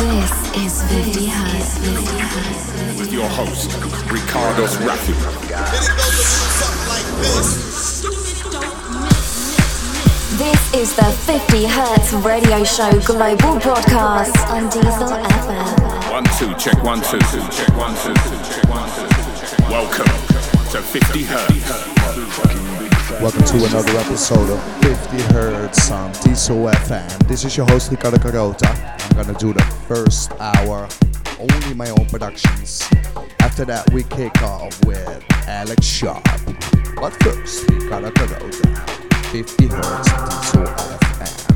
This is 50 Hertz. 50 Hertz. With your host, Ricardos Rafi. This is the 50 Hertz radio show global broadcast on Diesel FM. One, two, check one, two, two, check one, two, two, check one, two, two, check one. Welcome to 50 Hertz. Welcome to another episode of 50 Hertz on Diesel FM. This is your host Ricardo Carota. Gonna do the first hour, only my own productions. After that, we kick off with Alex Sharp. But first, Ricardo Carota, 50 Hertz Diesel FM.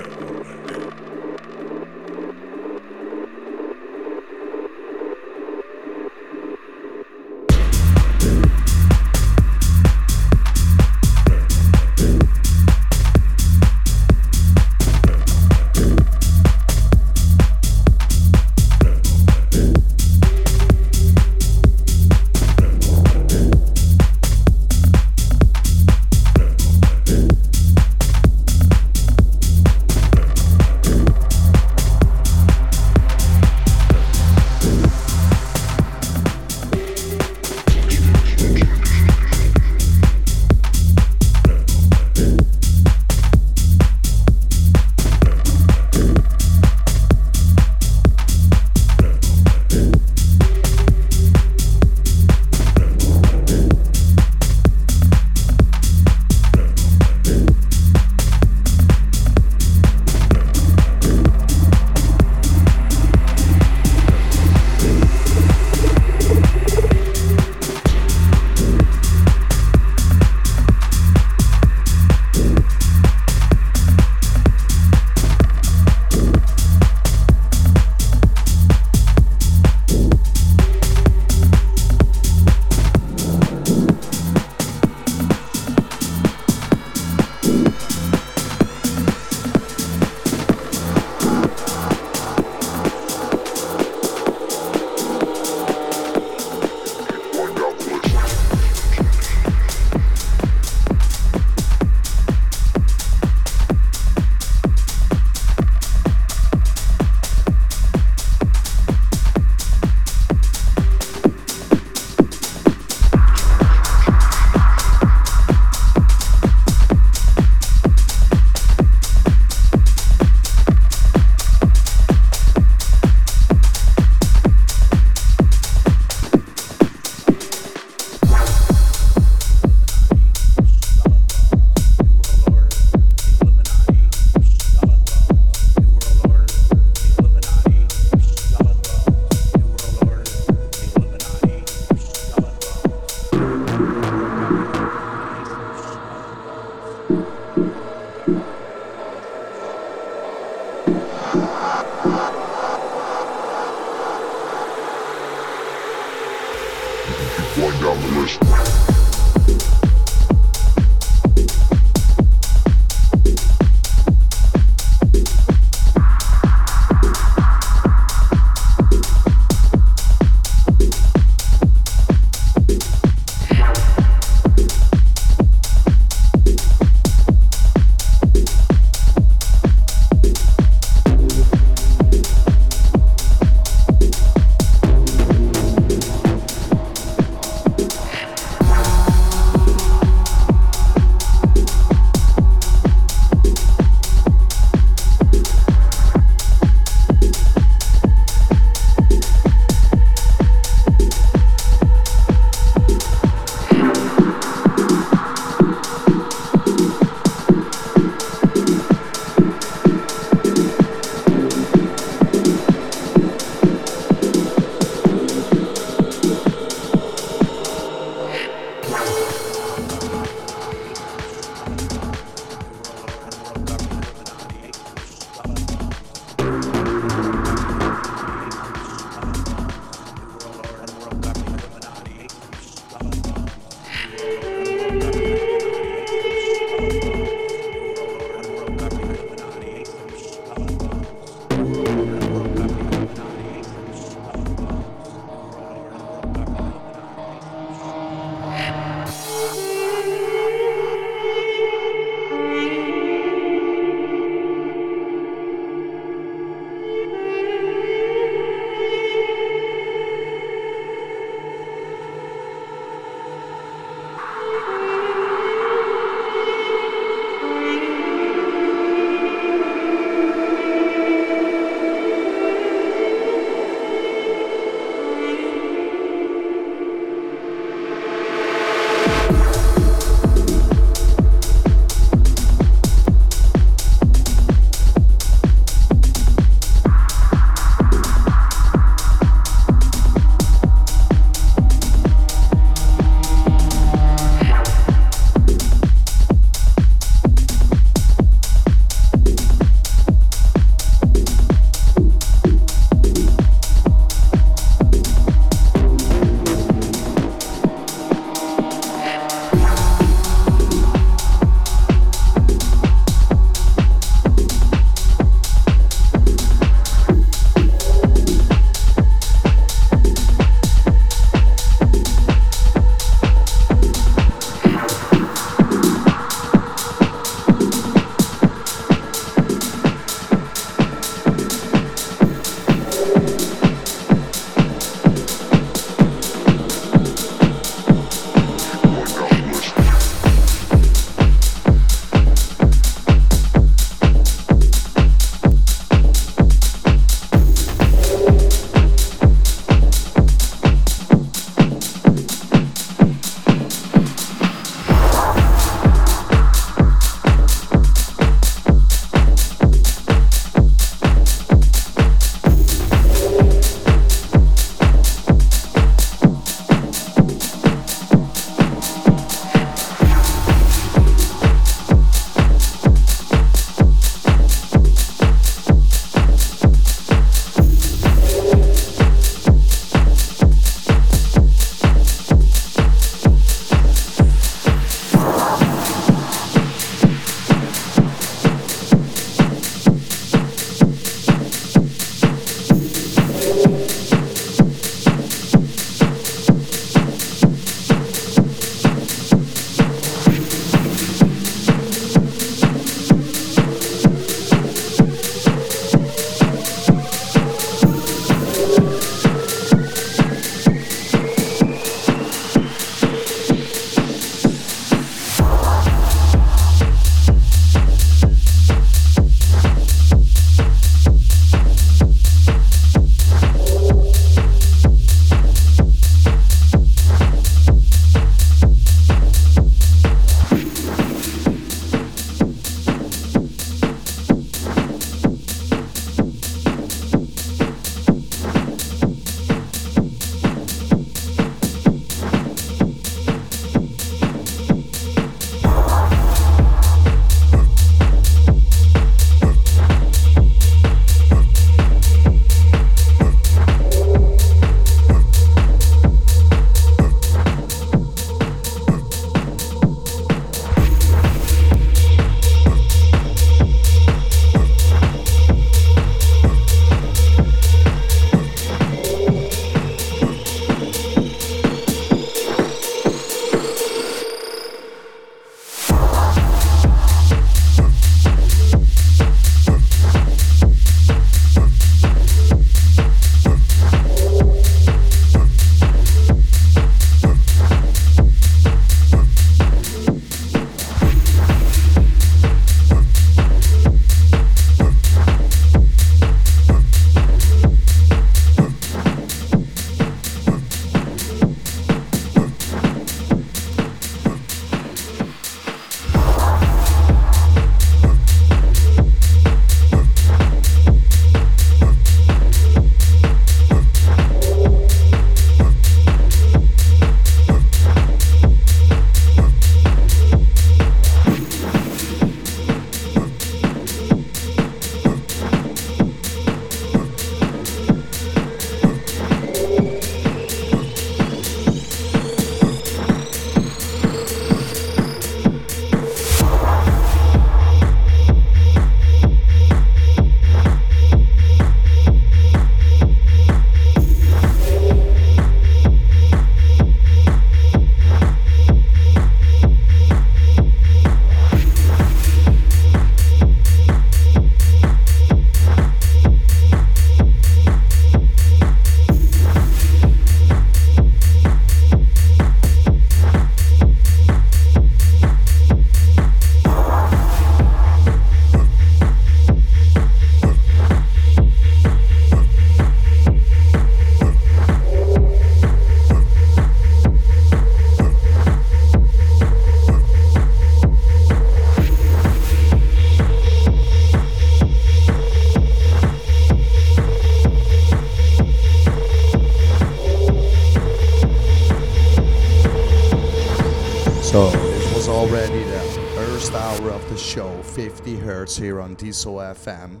Diesel FM.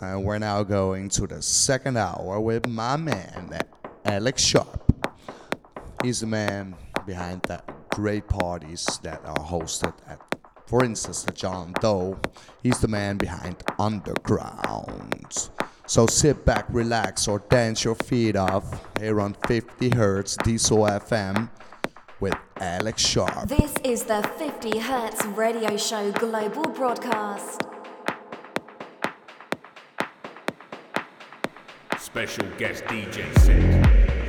And we're now going to the second hour with my man, Alex Sharp. He's the man behind the great parties that are hosted at, for instance, the John Doe. He's the man behind Underground. So sit back, relax, or dance your feet off here on 50 hertz Diesel FM with Alex Sharp. This is the 50 Hertz Radio Show Global Broadcast. Special guest DJ set.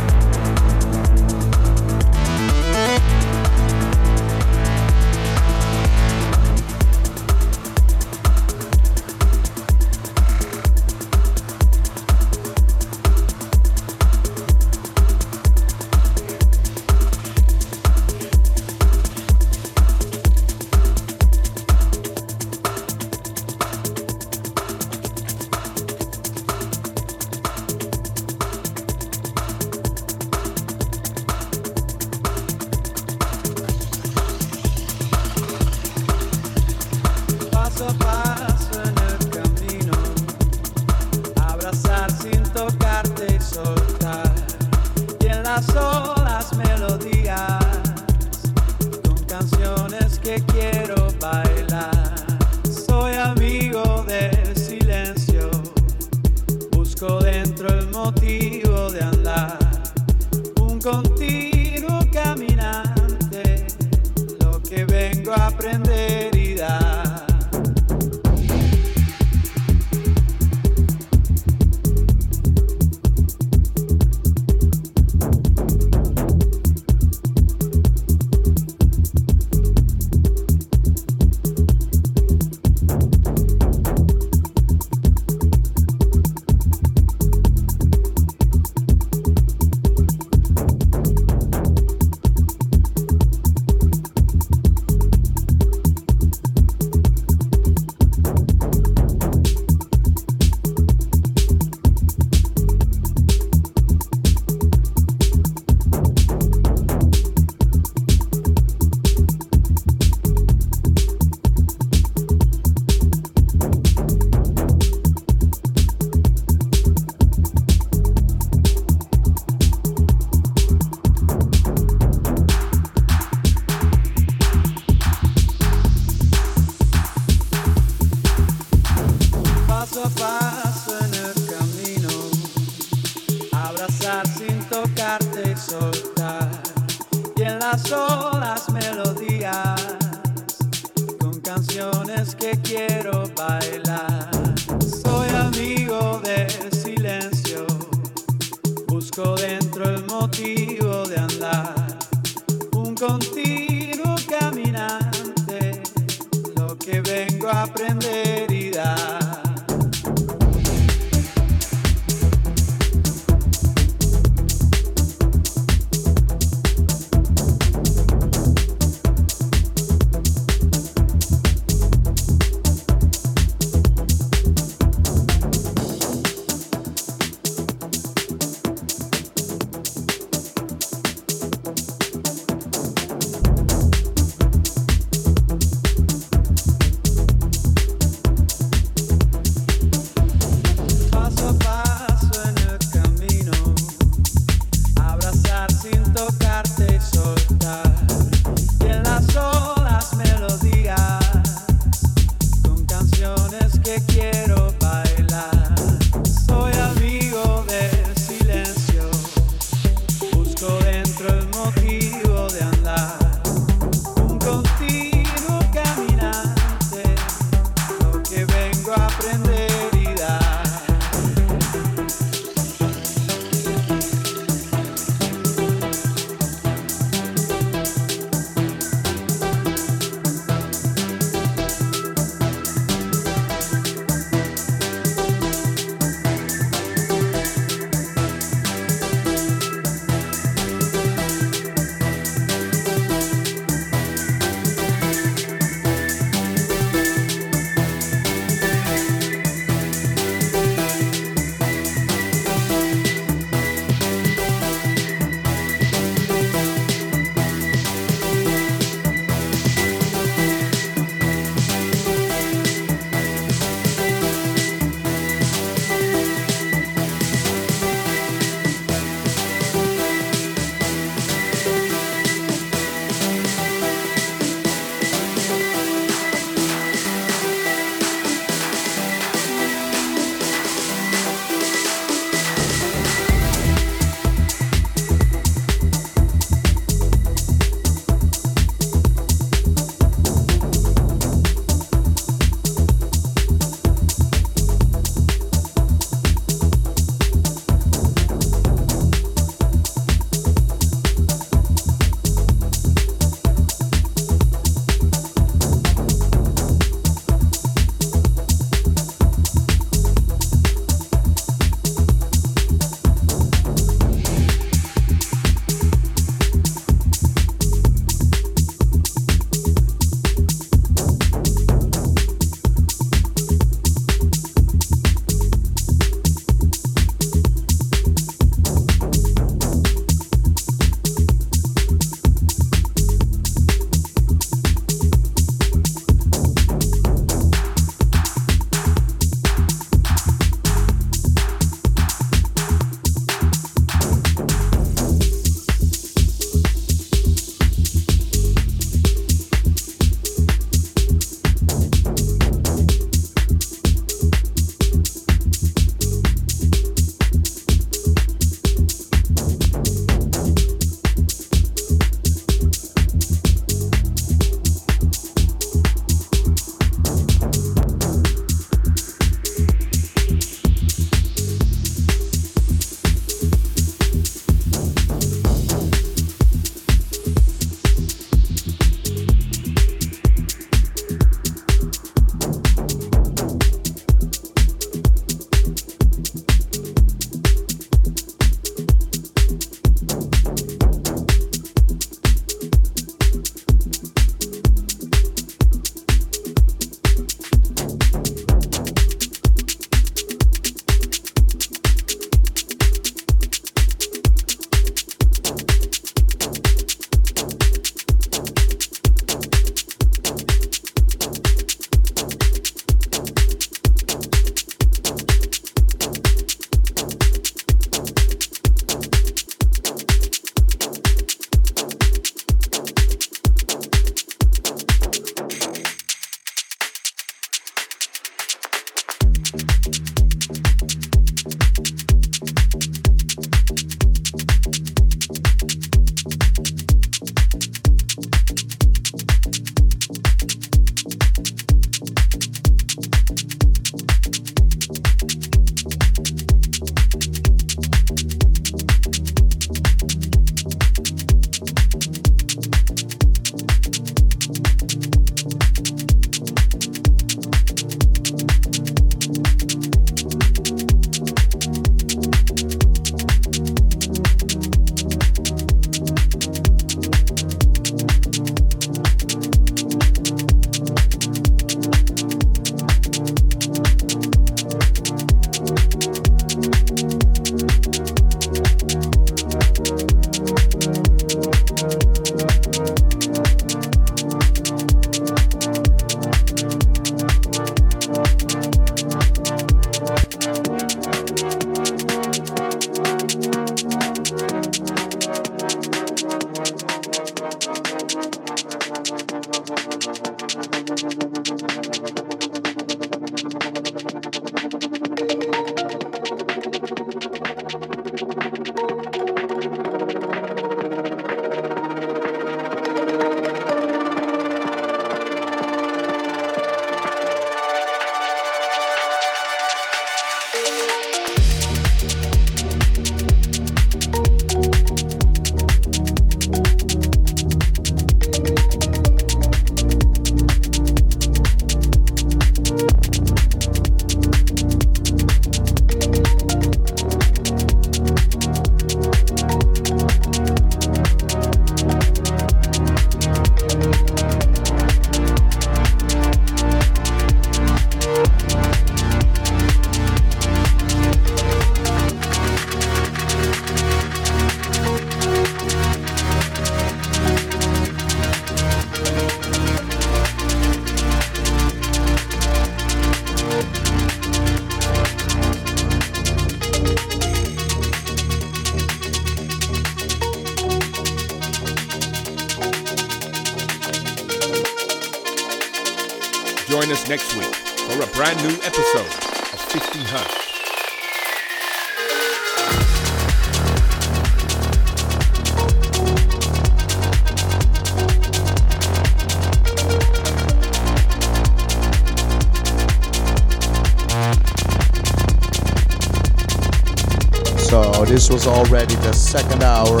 Already the second hour